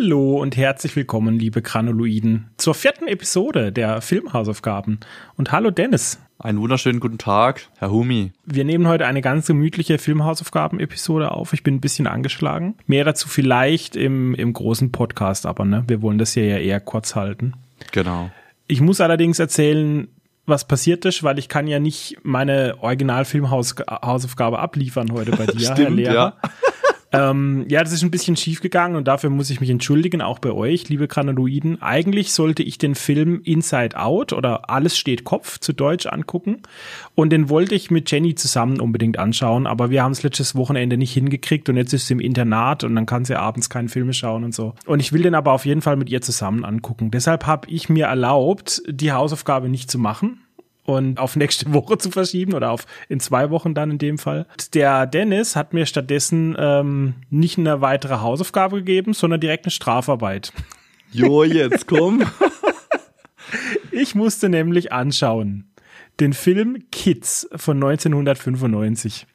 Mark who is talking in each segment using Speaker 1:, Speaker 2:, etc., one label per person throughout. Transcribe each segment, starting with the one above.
Speaker 1: Hallo und herzlich willkommen, liebe Granuloiden, zur vierten Episode der Filmhausaufgaben. Und hallo Dennis.
Speaker 2: Einen wunderschönen guten Tag, Herr Humi.
Speaker 1: Wir nehmen heute eine ganz gemütliche Filmhausaufgaben-Episode auf. Ich bin ein bisschen angeschlagen. Mehr dazu vielleicht im, im großen Podcast, aber ne, wir wollen das hier ja eher kurz halten.
Speaker 2: Genau.
Speaker 1: Ich muss allerdings erzählen, was passiert ist, weil ich kann ja nicht meine Original-Filmhausaufgabe abliefern heute bei dir,
Speaker 2: Stimmt,
Speaker 1: Herr Lehrer.
Speaker 2: ja.
Speaker 1: Ähm, ja, das ist ein bisschen schief gegangen und dafür muss ich mich entschuldigen, auch bei euch, liebe Granuloiden. Eigentlich sollte ich den Film Inside Out oder Alles steht Kopf zu Deutsch angucken und den wollte ich mit Jenny zusammen unbedingt anschauen, aber wir haben es letztes Wochenende nicht hingekriegt und jetzt ist sie im Internat und dann kann sie abends keine Filme schauen und so. Und ich will den aber auf jeden Fall mit ihr zusammen angucken. Deshalb habe ich mir erlaubt, die Hausaufgabe nicht zu machen und auf nächste Woche zu verschieben oder auf in zwei Wochen dann in dem Fall. Der Dennis hat mir stattdessen ähm, nicht eine weitere Hausaufgabe gegeben, sondern direkt eine Strafarbeit.
Speaker 2: Jo, jetzt komm.
Speaker 1: Ich musste nämlich anschauen den Film Kids von 1995.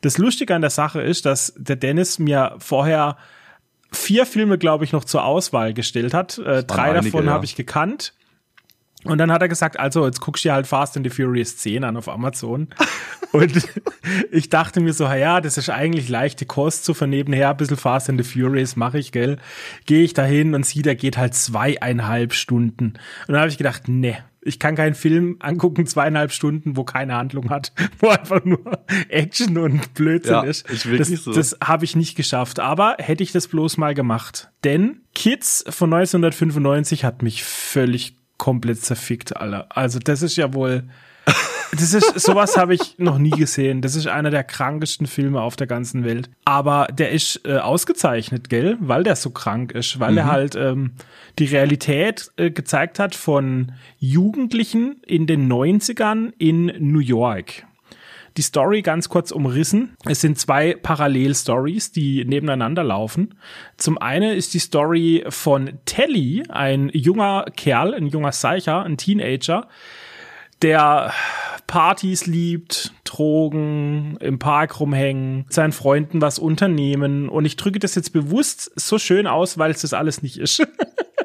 Speaker 1: Das Lustige an der Sache ist, dass der Dennis mir vorher vier Filme, glaube ich, noch zur Auswahl gestellt hat. Äh, drei
Speaker 2: einige,
Speaker 1: davon
Speaker 2: ja.
Speaker 1: habe ich gekannt. Und dann hat er gesagt, also jetzt guckst du dir halt Fast and the Furious 10 an auf Amazon. Und ich dachte mir so, ja, das ist eigentlich leichte Kost, so von nebenher ein bisschen Fast and the Furious mache ich, gell. Gehe ich dahin und sehe, der geht halt zweieinhalb Stunden. Und dann habe ich gedacht, ne, ich kann keinen Film angucken, zweieinhalb Stunden, wo keine Handlung hat, wo einfach nur Action und Blödsinn
Speaker 2: Ja,
Speaker 1: ist.
Speaker 2: ist wirklich
Speaker 1: das
Speaker 2: so.
Speaker 1: das habe ich nicht geschafft. Aber hätte ich das bloß mal gemacht. Denn Kids von 1995 hat mich völlig komplett zerfickt, Alter. Also das ist ja wohl, das ist, sowas habe ich noch nie gesehen. Das ist einer der krankesten Filme auf der ganzen Welt. Aber der ist äh, ausgezeichnet, gell? Weil der so krank ist, weil er halt ähm, die Realität äh, gezeigt hat von Jugendlichen in den 90ern in New York die Story ganz kurz umrissen. Es sind zwei Parallelstories, die nebeneinander laufen. Zum einen ist die Story von Telly, ein junger Kerl, ein junger Seicher, ein Teenager, der Partys liebt, Drogen, im Park rumhängen, seinen Freunden was unternehmen. Und ich drücke das jetzt bewusst so schön aus, weil es das alles nicht ist.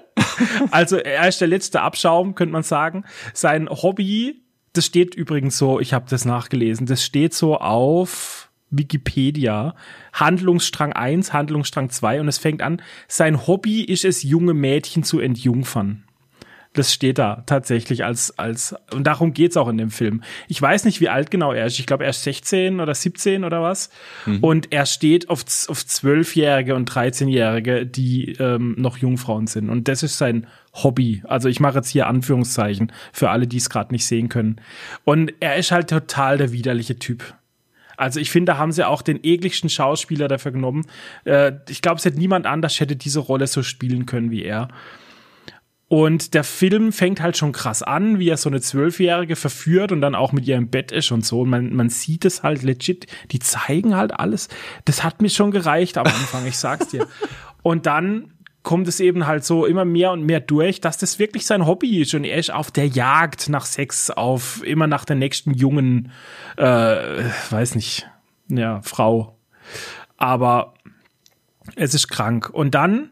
Speaker 1: also er ist der letzte Abschaum, könnte man sagen. Sein Hobby, das steht übrigens so, ich habe das nachgelesen, das steht so auf Wikipedia. Handlungsstrang 1, Handlungsstrang 2 und es fängt an, sein Hobby ist es, junge Mädchen zu entjungfern. Das steht da tatsächlich als, als, und darum geht's auch in dem Film. Ich weiß nicht, wie alt genau er ist. Ich glaube, er ist 16 oder 17 oder was. Und er steht auf, auf 12-Jährige und 13-Jährige, die ähm, noch Jungfrauen sind. Und das ist sein Hobby. Also ich mache jetzt hier Anführungszeichen für alle, die es gerade nicht sehen können. Und er ist halt total der widerliche Typ. Also ich finde, da haben sie auch den ekligsten Schauspieler dafür genommen. Äh, ich glaube, es hätte niemand anders hätte diese Rolle so spielen können wie er. Und der Film fängt halt schon krass an, wie er so eine Zwölfjährige verführt und dann auch mit ihr im Bett ist und so. Und man, man sieht es halt legit. Die zeigen halt alles. Das hat mir schon gereicht am Anfang, ich sag's dir. Und dann kommt es eben halt so immer mehr und mehr durch, dass das wirklich sein Hobby ist und er ist auf der Jagd nach Sex, auf immer nach der nächsten jungen, äh, weiß nicht, ja, Frau. Aber es ist krank. Und dann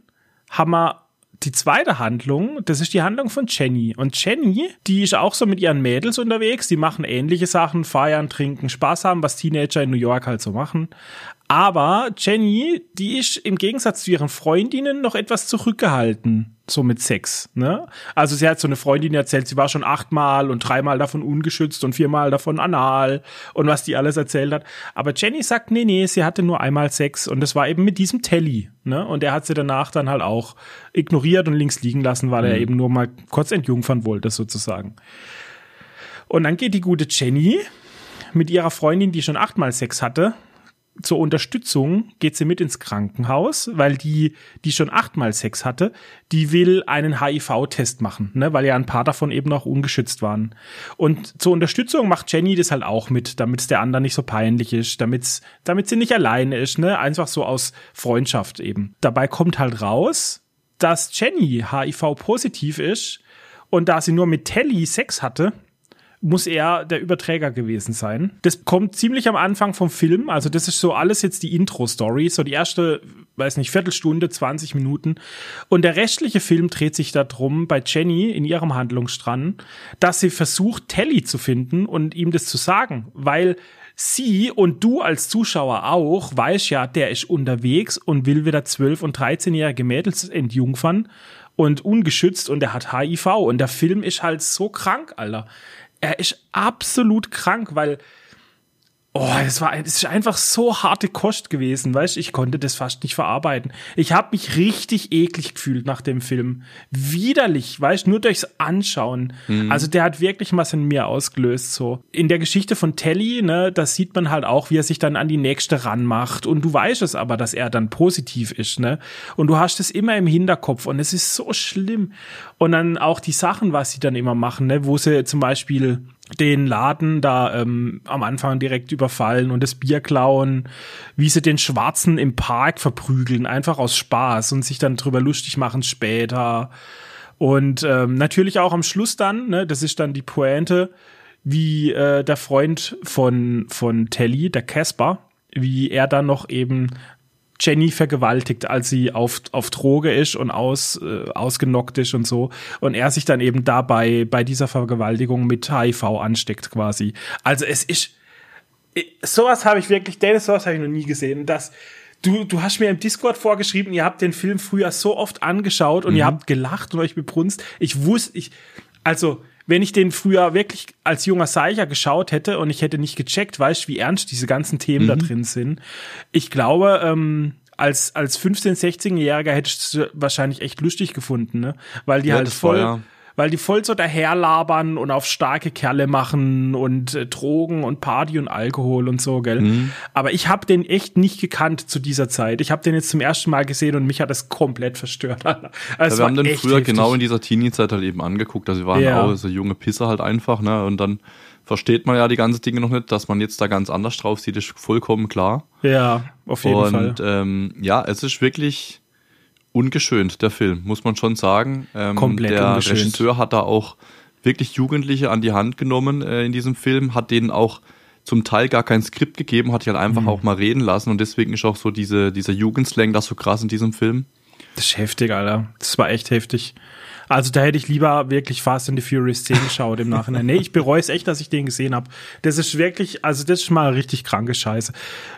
Speaker 1: haben wir die zweite Handlung, das ist die Handlung von Jenny. Und Jenny, die ist auch so mit ihren Mädels unterwegs, die machen ähnliche Sachen, feiern, trinken, Spaß haben, was Teenager in New York halt so machen. Aber Jenny, die ist im Gegensatz zu ihren Freundinnen noch etwas zurückgehalten, so mit Sex. Ne? Also sie hat so eine Freundin erzählt, sie war schon achtmal und dreimal davon ungeschützt und viermal davon anal und was die alles erzählt hat. Aber Jenny sagt, nee, nee, sie hatte nur einmal Sex und das war eben mit diesem Telly. Ne? Und er hat sie danach dann halt auch ignoriert und links liegen lassen, weil er eben nur mal kurz entjungfern wollte, sozusagen. Und dann geht die gute Jenny mit ihrer Freundin, die schon achtmal Sex hatte, zur Unterstützung geht sie mit ins Krankenhaus, weil die, die schon achtmal Sex hatte, die will einen HIV-Test machen, ne, weil ja ein paar davon eben auch ungeschützt waren. Und zur Unterstützung macht Jenny das halt auch mit, damit es der anderen nicht so peinlich ist, damit's, damit sie nicht alleine ist, ne, einfach so aus Freundschaft eben. Dabei kommt halt raus, dass Jenny HIV-positiv ist und da sie nur mit Telly Sex hatte, muss er der Überträger gewesen sein. Das kommt ziemlich am Anfang vom Film. Also das ist so alles jetzt die Intro-Story. So die erste weiß nicht, Viertelstunde, 20 Minuten. Und der restliche Film dreht sich darum, bei Jenny in ihrem Handlungsstrang, dass sie versucht, Telly zu finden und ihm das zu sagen, weil sie und du als Zuschauer auch weißt ja, der ist unterwegs und will wieder 12- und 13-jährige Mädels entjungfern und ungeschützt und er hat HIV und der Film ist halt so krank, Alter. Er ist absolut krank, weil Oh, das war das ist einfach so harte Kost gewesen, weißt ich konnte das fast nicht verarbeiten. Ich habe mich richtig eklig gefühlt nach dem Film. Widerlich, weißt nur durchs Anschauen. Mhm. Also der hat wirklich was in mir ausgelöst so. In der Geschichte von Telly, ne, das sieht man halt auch, wie er sich dann an die nächste ranmacht und du weißt es aber, dass er dann positiv ist, ne? Und du hast es immer im Hinterkopf und es ist so schlimm. Und dann auch die Sachen, was sie dann immer machen, ne, wo sie zum Beispiel den Laden da ähm, am Anfang direkt überfallen und das Bier klauen, wie sie den Schwarzen im Park verprügeln, einfach aus Spaß und sich dann drüber lustig machen später. Und ähm, natürlich auch am Schluss dann, ne, das ist dann die Pointe, wie äh, der Freund von, von Telly, der Casper, wie er dann noch eben Jenny vergewaltigt, als sie auf, auf Droge ist und aus, äh, ausgenockt ist und so. Und er sich dann eben dabei bei dieser Vergewaltigung mit HIV ansteckt quasi. Also es ist, sowas habe ich wirklich, Dennis, sowas habe ich noch nie gesehen. Das, du, du hast mir im Discord vorgeschrieben, ihr habt den Film früher so oft angeschaut und mhm. ihr habt gelacht und euch bebrunst. Ich wusste, ich, also, wenn ich den früher wirklich als junger Seicher geschaut hätte und ich hätte nicht gecheckt, weißt wie ernst diese ganzen Themen mhm. da drin sind. Ich glaube, ähm, als, als 15-, 16-Jähriger hättest du wahrscheinlich echt lustig gefunden, ne? Weil die ja, halt voll, war, ja. Weil die voll so daherlabern und auf starke Kerle machen und äh, Drogen und Party und Alkohol und so, gell? Mhm. Aber ich habe den echt nicht gekannt zu dieser Zeit. Ich habe den jetzt zum ersten Mal gesehen und mich hat das komplett verstört.
Speaker 2: Also ja, wir haben den früher heftig. genau in dieser Teenie-Zeit halt eben angeguckt. Also wir waren ja. auch so junge Pisser halt einfach, ne? Und dann versteht man ja die ganzen Dinge noch nicht, dass man jetzt da ganz anders drauf sieht, ist vollkommen klar.
Speaker 1: Ja, auf jeden
Speaker 2: und,
Speaker 1: Fall.
Speaker 2: Und ähm, ja, es ist wirklich ungeschönt, der Film, muss man schon sagen. Ähm,
Speaker 1: Komplett
Speaker 2: der
Speaker 1: ungeschönt.
Speaker 2: Regisseur hat da auch wirklich Jugendliche an die Hand genommen äh, in diesem Film, hat denen auch zum Teil gar kein Skript gegeben, hat die halt einfach mhm. auch mal reden lassen und deswegen ist auch so diese, dieser Jugendslang da so krass in diesem Film.
Speaker 1: Das ist heftig, Alter. Das war echt heftig. Also da hätte ich lieber wirklich Fast and the Furious 10 geschaut im Nachhinein. Nee, ich bereue es echt, dass ich den gesehen habe. Das ist wirklich, also das ist mal richtig kranke Scheiße.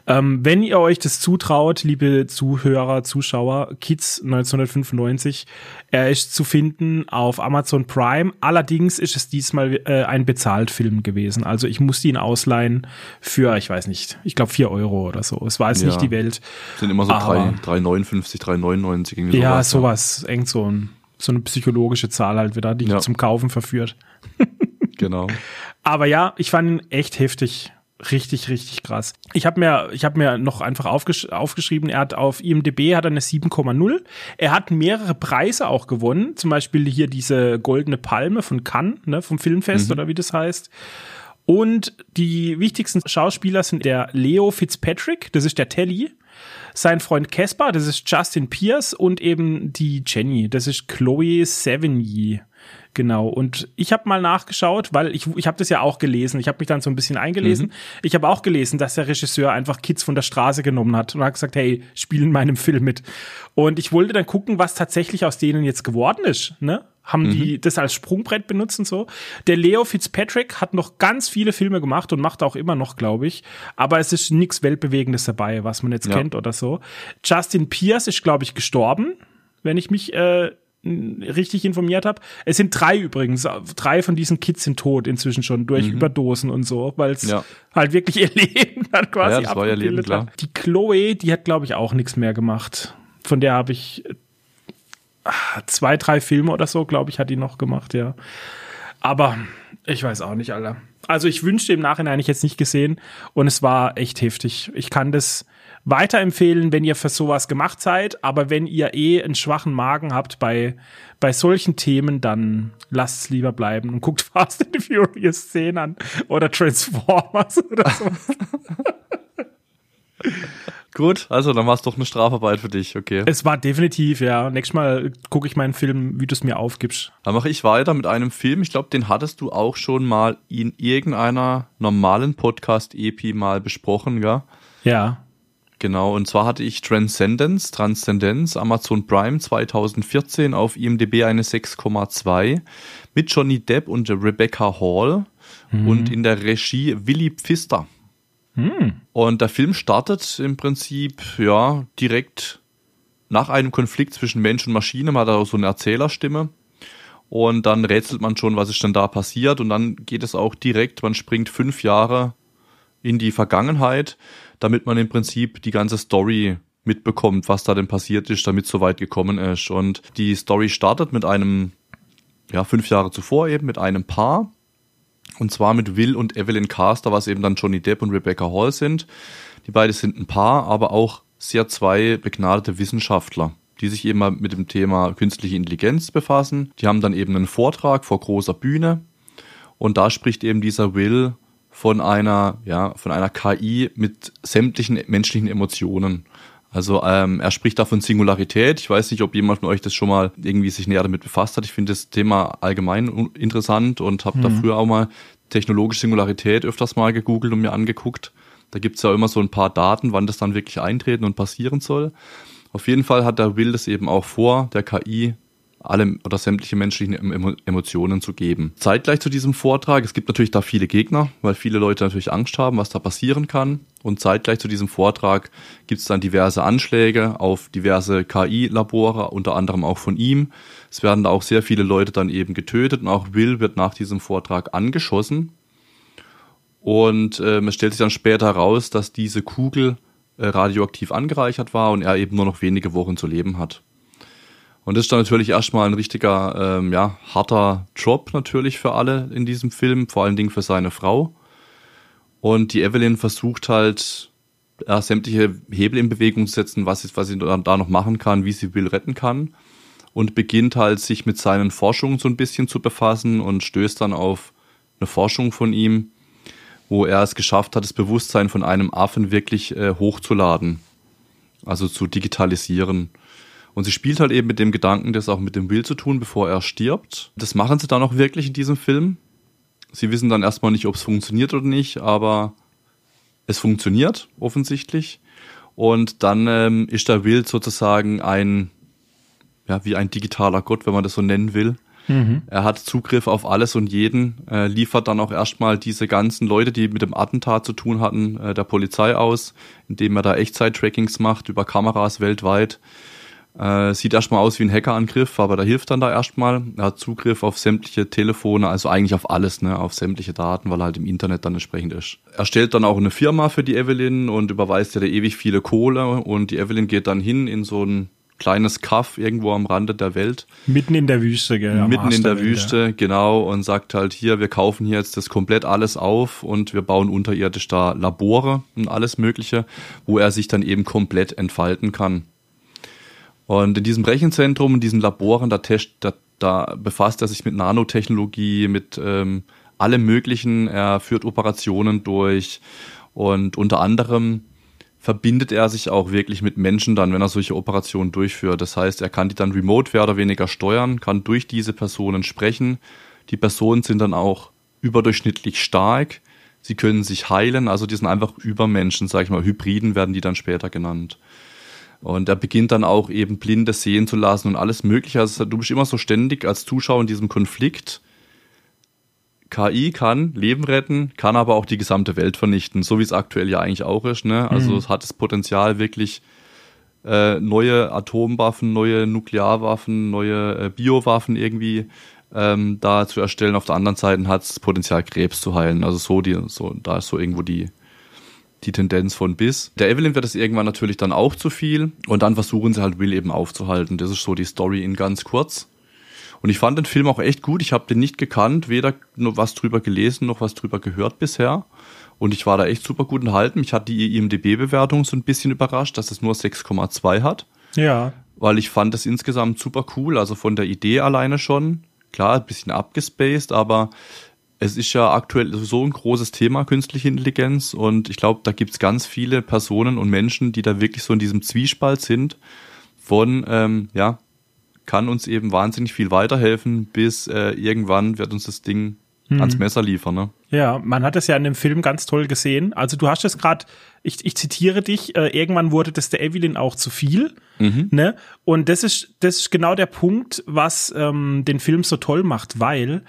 Speaker 1: Ähm, wenn ihr euch das zutraut, liebe Zuhörer, Zuschauer, Kids 1995, er ist zu finden auf Amazon Prime. Allerdings ist es diesmal äh, ein Bezahltfilm gewesen. Also ich musste ihn ausleihen für, ich weiß nicht, ich glaube 4 Euro oder so. Es war jetzt ja. nicht die Welt.
Speaker 2: Sind immer so 3,59, 3,99
Speaker 1: irgendwie sowas. Ja, sowas. Eng so ein so eine psychologische Zahl halt wieder, die ja. zum Kaufen verführt.
Speaker 2: genau.
Speaker 1: Aber ja, ich fand ihn echt heftig. Richtig, richtig krass. Ich habe mir, ich habe mir noch einfach aufgesch aufgeschrieben, er hat auf IMDb hat er eine 7,0. Er hat mehrere Preise auch gewonnen, zum Beispiel hier diese goldene Palme von Cannes, ne, vom Filmfest mhm. oder wie das heißt. Und die wichtigsten Schauspieler sind der Leo Fitzpatrick, das ist der Telly, sein Freund Casper, das ist Justin Pierce und eben die Jenny, das ist Chloe Sevigny. Genau. Und ich habe mal nachgeschaut, weil ich, ich habe das ja auch gelesen. Ich habe mich dann so ein bisschen eingelesen. Mhm. Ich habe auch gelesen, dass der Regisseur einfach Kids von der Straße genommen hat und hat gesagt, hey, spiel in meinem Film mit. Und ich wollte dann gucken, was tatsächlich aus denen jetzt geworden ist. Ne? haben mhm. die das als Sprungbrett benutzt und so. Der Leo Fitzpatrick hat noch ganz viele Filme gemacht und macht auch immer noch, glaube ich. Aber es ist nichts Weltbewegendes dabei, was man jetzt ja. kennt oder so. Justin Pierce ist, glaube ich, gestorben, wenn ich mich äh, richtig informiert habe. Es sind drei übrigens. Drei von diesen Kids sind tot inzwischen schon durch mhm. Überdosen und so, weil es ja. halt wirklich ihr Leben dann quasi
Speaker 2: ja, das war ihr Leben, klar.
Speaker 1: Die Chloe, die hat, glaube ich, auch nichts mehr gemacht. Von der habe ich zwei, drei Filme oder so, glaube ich, hat die noch gemacht, ja. Aber ich weiß auch nicht, Alter. Also ich wünschte im Nachhinein ich jetzt nicht gesehen und es war echt heftig. Ich kann das weiterempfehlen, wenn ihr für sowas gemacht seid, aber wenn ihr eh einen schwachen Magen habt bei, bei solchen Themen, dann lasst es lieber bleiben und guckt Fast and Furious 10 an oder Transformers oder so.
Speaker 2: Gut, also dann war es doch eine Strafarbeit für dich, okay.
Speaker 1: Es war definitiv, ja. Nächstes Mal gucke ich meinen Film, wie du es mir aufgibst.
Speaker 2: Dann mache ich weiter mit einem Film. Ich glaube, den hattest du auch schon mal in irgendeiner normalen Podcast-EP mal besprochen, gell?
Speaker 1: Ja.
Speaker 2: Genau, und zwar hatte ich Transcendence, Transcendence, Amazon Prime 2014 auf IMDb eine 6,2 mit Johnny Depp und Rebecca Hall mhm. und in der Regie Willy Pfister. Mhm. Und der Film startet im Prinzip, ja, direkt nach einem Konflikt zwischen Mensch und Maschine. Man hat auch so eine Erzählerstimme. Und dann rätselt man schon, was ist denn da passiert. Und dann geht es auch direkt, man springt fünf Jahre in die Vergangenheit, damit man im Prinzip die ganze Story mitbekommt, was da denn passiert ist, damit es so weit gekommen ist. Und die Story startet mit einem, ja, fünf Jahre zuvor eben, mit einem Paar. Und zwar mit Will und Evelyn Carster, was eben dann Johnny Depp und Rebecca Hall sind. Die beiden sind ein Paar, aber auch sehr zwei begnadete Wissenschaftler, die sich eben mal mit dem Thema künstliche Intelligenz befassen. Die haben dann eben einen Vortrag vor großer Bühne und da spricht eben dieser Will von einer, ja, von einer KI mit sämtlichen menschlichen Emotionen. Also ähm, er spricht da von Singularität. Ich weiß nicht, ob jemand von euch das schon mal irgendwie sich näher damit befasst hat. Ich finde das Thema allgemein interessant und habe mhm. da früher auch mal technologische Singularität öfters mal gegoogelt und mir angeguckt. Da gibt's ja immer so ein paar Daten, wann das dann wirklich eintreten und passieren soll. Auf jeden Fall hat der Will das eben auch vor, der KI alle oder sämtliche menschlichen Emotionen zu geben. Zeitgleich zu diesem Vortrag, es gibt natürlich da viele Gegner, weil viele Leute natürlich Angst haben, was da passieren kann. Und zeitgleich zu diesem Vortrag gibt es dann diverse Anschläge auf diverse KI-Labore, unter anderem auch von ihm. Es werden da auch sehr viele Leute dann eben getötet und auch Will wird nach diesem Vortrag angeschossen. Und äh, es stellt sich dann später heraus, dass diese Kugel äh, radioaktiv angereichert war und er eben nur noch wenige Wochen zu leben hat. Und das ist dann natürlich erstmal ein richtiger, ähm, ja, harter Job natürlich für alle in diesem Film, vor allen Dingen für seine Frau. Und die Evelyn versucht halt, ja, sämtliche Hebel in Bewegung zu setzen, was, was sie da noch machen kann, wie sie Will retten kann. Und beginnt halt, sich mit seinen Forschungen so ein bisschen zu befassen und stößt dann auf eine Forschung von ihm, wo er es geschafft hat, das Bewusstsein von einem Affen wirklich äh, hochzuladen. Also zu digitalisieren. Und sie spielt halt eben mit dem Gedanken, das auch mit dem Will zu tun, bevor er stirbt. Das machen sie dann auch wirklich in diesem Film. Sie wissen dann erstmal nicht, ob es funktioniert oder nicht, aber es funktioniert offensichtlich. Und dann ähm, ist der Will sozusagen ein, ja, wie ein digitaler Gott, wenn man das so nennen will. Mhm. Er hat Zugriff auf alles und jeden, äh, liefert dann auch erstmal diese ganzen Leute, die mit dem Attentat zu tun hatten, äh, der Polizei aus, indem er da Echtzeit-Trackings macht über Kameras weltweit. Äh, sieht erstmal aus wie ein Hackerangriff, aber da hilft dann da erstmal. Er hat Zugriff auf sämtliche Telefone, also eigentlich auf alles, ne, auf sämtliche Daten, weil er halt im Internet dann entsprechend ist. Er stellt dann auch eine Firma für die Evelyn und überweist ja da ewig viele Kohle und die Evelyn geht dann hin in so ein kleines Kaff irgendwo am Rande der Welt.
Speaker 1: Mitten in der Wüste,
Speaker 2: gell? Mitten in der, Wüste, genau, und sagt halt hier, wir kaufen hier jetzt das komplett alles auf und wir bauen unterirdisch da Labore und alles Mögliche, wo er sich dann eben komplett entfalten kann. Und in diesem Rechenzentrum, in diesen Laboren, da, da, da befasst er sich mit Nanotechnologie, mit ähm, allem Möglichen. Er führt Operationen durch und unter anderem verbindet er sich auch wirklich mit Menschen dann, wenn er solche Operationen durchführt. Das heißt, er kann die dann remote mehr oder weniger steuern, kann durch diese Personen sprechen. Die Personen sind dann auch überdurchschnittlich stark. Sie können sich heilen, also die sind einfach Übermenschen, sag ich mal. Hybriden werden die dann später genannt. Und er beginnt dann auch eben Blinde sehen zu lassen und alles Mögliche. Also du bist immer so ständig als Zuschauer in diesem Konflikt. KI kann Leben retten, kann aber auch die gesamte Welt vernichten, so wie es aktuell ja eigentlich auch ist. Ne? Also mhm. es hat das Potenzial wirklich äh, neue Atomwaffen, neue Nuklearwaffen, neue äh, Biowaffen irgendwie ähm, da zu erstellen. Auf der anderen Seite hat es das Potenzial Krebs zu heilen. Also so die, so da ist so irgendwo die die Tendenz von bis. Der Evelyn wird es irgendwann natürlich dann auch zu viel und dann versuchen sie halt Will eben aufzuhalten. Das ist so die Story in ganz kurz. Und ich fand den Film auch echt gut. Ich habe den nicht gekannt, weder nur was drüber gelesen noch was drüber gehört bisher. Und ich war da echt super gut enthalten. Mich hat die IMDB-Bewertung so ein bisschen überrascht, dass es nur 6,2 hat.
Speaker 1: Ja.
Speaker 2: Weil ich fand das insgesamt super cool. Also von der Idee alleine schon. Klar, ein bisschen abgespaced, aber es ist ja aktuell so ein großes Thema, künstliche Intelligenz. Und ich glaube, da gibt es ganz viele Personen und Menschen, die da wirklich so in diesem Zwiespalt sind von, ähm, ja, kann uns eben wahnsinnig viel weiterhelfen, bis äh, irgendwann wird uns das Ding mhm. ans Messer liefern. Ne?
Speaker 1: Ja, man hat es ja in dem Film ganz toll gesehen. Also du hast es gerade, ich, ich zitiere dich, äh, irgendwann wurde das der Evelyn auch zu viel. Mhm. Ne? Und das ist, das ist genau der Punkt, was ähm, den Film so toll macht, weil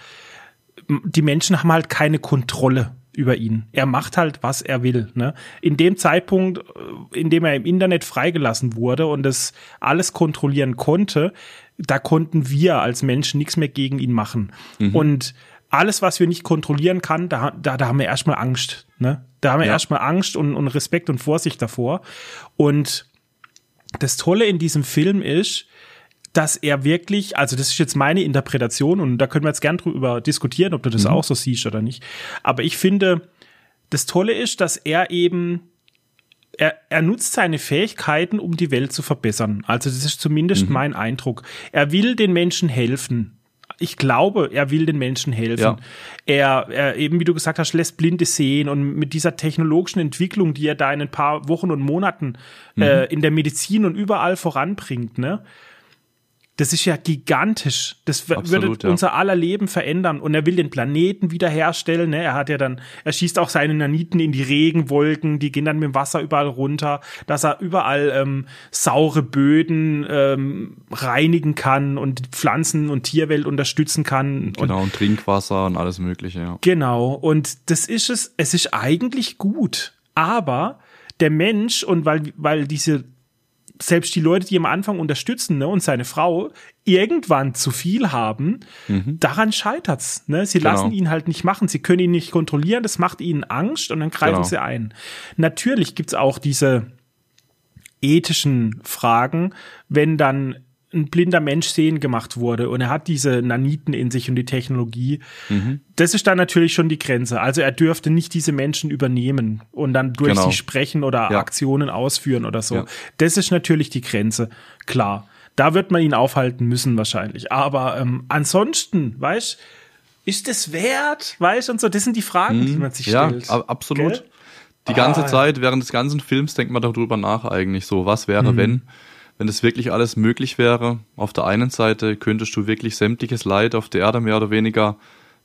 Speaker 1: die Menschen haben halt keine Kontrolle über ihn. Er macht halt, was er will. Ne? In dem Zeitpunkt, äh, in dem er im Internet freigelassen wurde und das alles kontrollieren konnte, da konnten wir als Menschen nichts mehr gegen ihn machen. Mhm. Und alles, was wir nicht kontrollieren kann, da, da, da haben wir erstmal Angst. Ne? Da haben wir ja. erstmal Angst und, und Respekt und Vorsicht davor. Und das Tolle in diesem Film ist, dass er wirklich, also das ist jetzt meine Interpretation und da können wir jetzt gern drüber diskutieren, ob du das mhm. auch so siehst oder nicht. Aber ich finde, das Tolle ist, dass er eben er, er nutzt seine Fähigkeiten, um die Welt zu verbessern. Also das ist zumindest mhm. mein Eindruck. Er will den Menschen helfen ich glaube, er will den Menschen helfen. Ja. Er, er, eben wie du gesagt hast, lässt Blinde sehen und mit dieser technologischen Entwicklung, die er da in ein paar Wochen und Monaten mhm. äh, in der Medizin und überall voranbringt, ne? Das ist ja gigantisch. Das Absolut, würde ja. unser aller Leben verändern. Und er will den Planeten wiederherstellen. Ne? Er hat ja dann, er schießt auch seine Naniten in die Regenwolken, die gehen dann mit dem Wasser überall runter, dass er überall ähm, saure Böden ähm, reinigen kann und Pflanzen- und Tierwelt unterstützen kann.
Speaker 2: Genau, und, und Trinkwasser und alles Mögliche, ja.
Speaker 1: Genau. Und das ist es, es ist eigentlich gut. Aber der Mensch und weil, weil diese selbst die Leute, die am Anfang unterstützen, ne, und seine Frau irgendwann zu viel haben, mhm. daran scheitert's. Ne? Sie genau. lassen ihn halt nicht machen, sie können ihn nicht kontrollieren, das macht ihnen Angst und dann greifen genau. sie ein. Natürlich gibt's auch diese ethischen Fragen, wenn dann ein blinder Mensch sehen gemacht wurde und er hat diese Naniten in sich und die Technologie. Mhm. Das ist dann natürlich schon die Grenze. Also er dürfte nicht diese Menschen übernehmen und dann durch genau. sie sprechen oder ja. Aktionen ausführen oder so. Ja. Das ist natürlich die Grenze, klar. Da wird man ihn aufhalten müssen wahrscheinlich. Aber ähm, ansonsten, weißt ist es wert, weißt und so. Das sind die Fragen, mhm. die man sich
Speaker 2: ja,
Speaker 1: stellt.
Speaker 2: Ja, absolut. Gell? Die ganze ah. Zeit, während des ganzen Films, denkt man darüber nach eigentlich so, was wäre, mhm. wenn wenn das wirklich alles möglich wäre, auf der einen Seite könntest du wirklich sämtliches Leid auf der Erde mehr oder weniger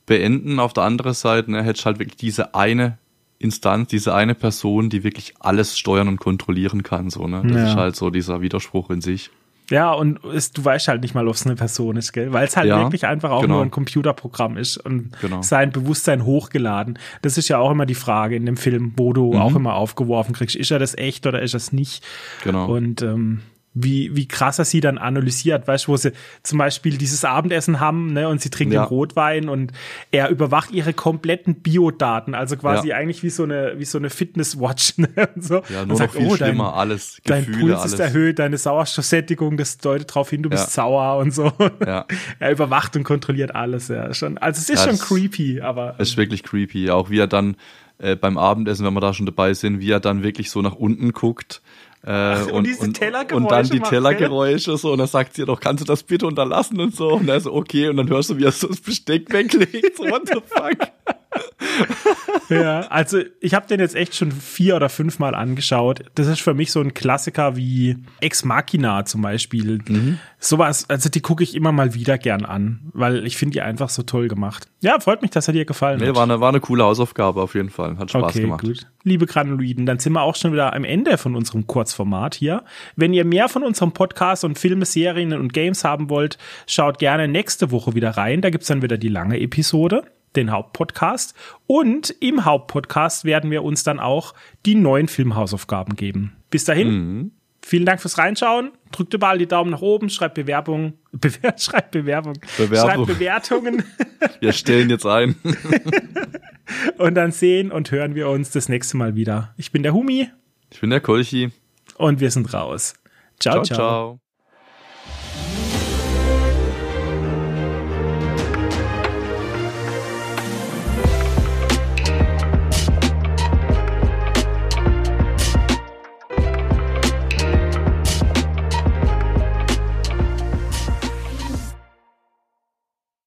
Speaker 2: beenden, auf der anderen Seite ne, hättest du halt wirklich diese eine Instanz, diese eine Person, die wirklich alles steuern und kontrollieren kann. So, ne? Das ja. ist halt so dieser Widerspruch in sich.
Speaker 1: Ja, und es, du weißt halt nicht mal, ob es eine Person ist, gell? Weil es halt ja, wirklich einfach auch genau. nur ein Computerprogramm ist und genau. sein Bewusstsein hochgeladen. Das ist ja auch immer die Frage in dem Film, wo du mhm. auch immer aufgeworfen kriegst, ist er das echt oder ist er es nicht? Genau. Und ähm, wie, wie krass er sie dann analysiert, weißt du, wo sie zum Beispiel dieses Abendessen haben, ne, und sie trinken ja. Rotwein und er überwacht ihre kompletten Biodaten, also quasi ja. eigentlich wie so eine, wie so eine Fitness-Watch, ne, und so.
Speaker 2: Ja, nur und sagt, viel oh, dein, schlimmer, alles,
Speaker 1: Gefühle, Dein Puls alles. ist erhöht, deine Sauerstoffsättigung, das deutet darauf hin, du bist ja. sauer und so. Ja. er überwacht und kontrolliert alles, ja, schon. Also es ist schon creepy, aber.
Speaker 2: Es ist wirklich creepy, auch wie er dann, äh, beim Abendessen, wenn wir da schon dabei sind, wie er dann wirklich so nach unten guckt, äh, und, und, diese Tellergeräusche. Und dann die Tellergeräusche so, und dann sagt sie doch, kannst du das bitte unterlassen und so. Und er so, okay, und dann hörst du, wie er so das Besteck weglegt. So, what the fuck?
Speaker 1: ja, also ich habe den jetzt echt schon vier oder fünf Mal angeschaut. Das ist für mich so ein Klassiker wie Ex Machina zum Beispiel. Mhm. Sowas, also die gucke ich immer mal wieder gern an, weil ich finde die einfach so toll gemacht. Ja, freut mich, dass er dir gefallen nee, hat.
Speaker 2: War eine, war eine coole Hausaufgabe auf jeden Fall. Hat Spaß okay, gemacht. Gut.
Speaker 1: Liebe Granuloiden, dann sind wir auch schon wieder am Ende von unserem Kurzformat hier. Wenn ihr mehr von unserem Podcast und Filme, Serien und Games haben wollt, schaut gerne nächste Woche wieder rein. Da gibt's dann wieder die lange Episode den Hauptpodcast. Und im Hauptpodcast werden wir uns dann auch die neuen Filmhausaufgaben geben. Bis dahin, mhm. vielen Dank fürs Reinschauen. Drückt überall die Daumen nach oben, schreibt Bewerbung, Bewer schreibt Bewerbung,
Speaker 2: Bewerbung.
Speaker 1: schreibt Bewertungen.
Speaker 2: Wir stellen jetzt ein.
Speaker 1: und dann sehen und hören wir uns das nächste Mal wieder. Ich bin der Humi.
Speaker 2: Ich bin der Kolchi.
Speaker 1: Und wir sind raus. ciao. ciao. ciao. ciao.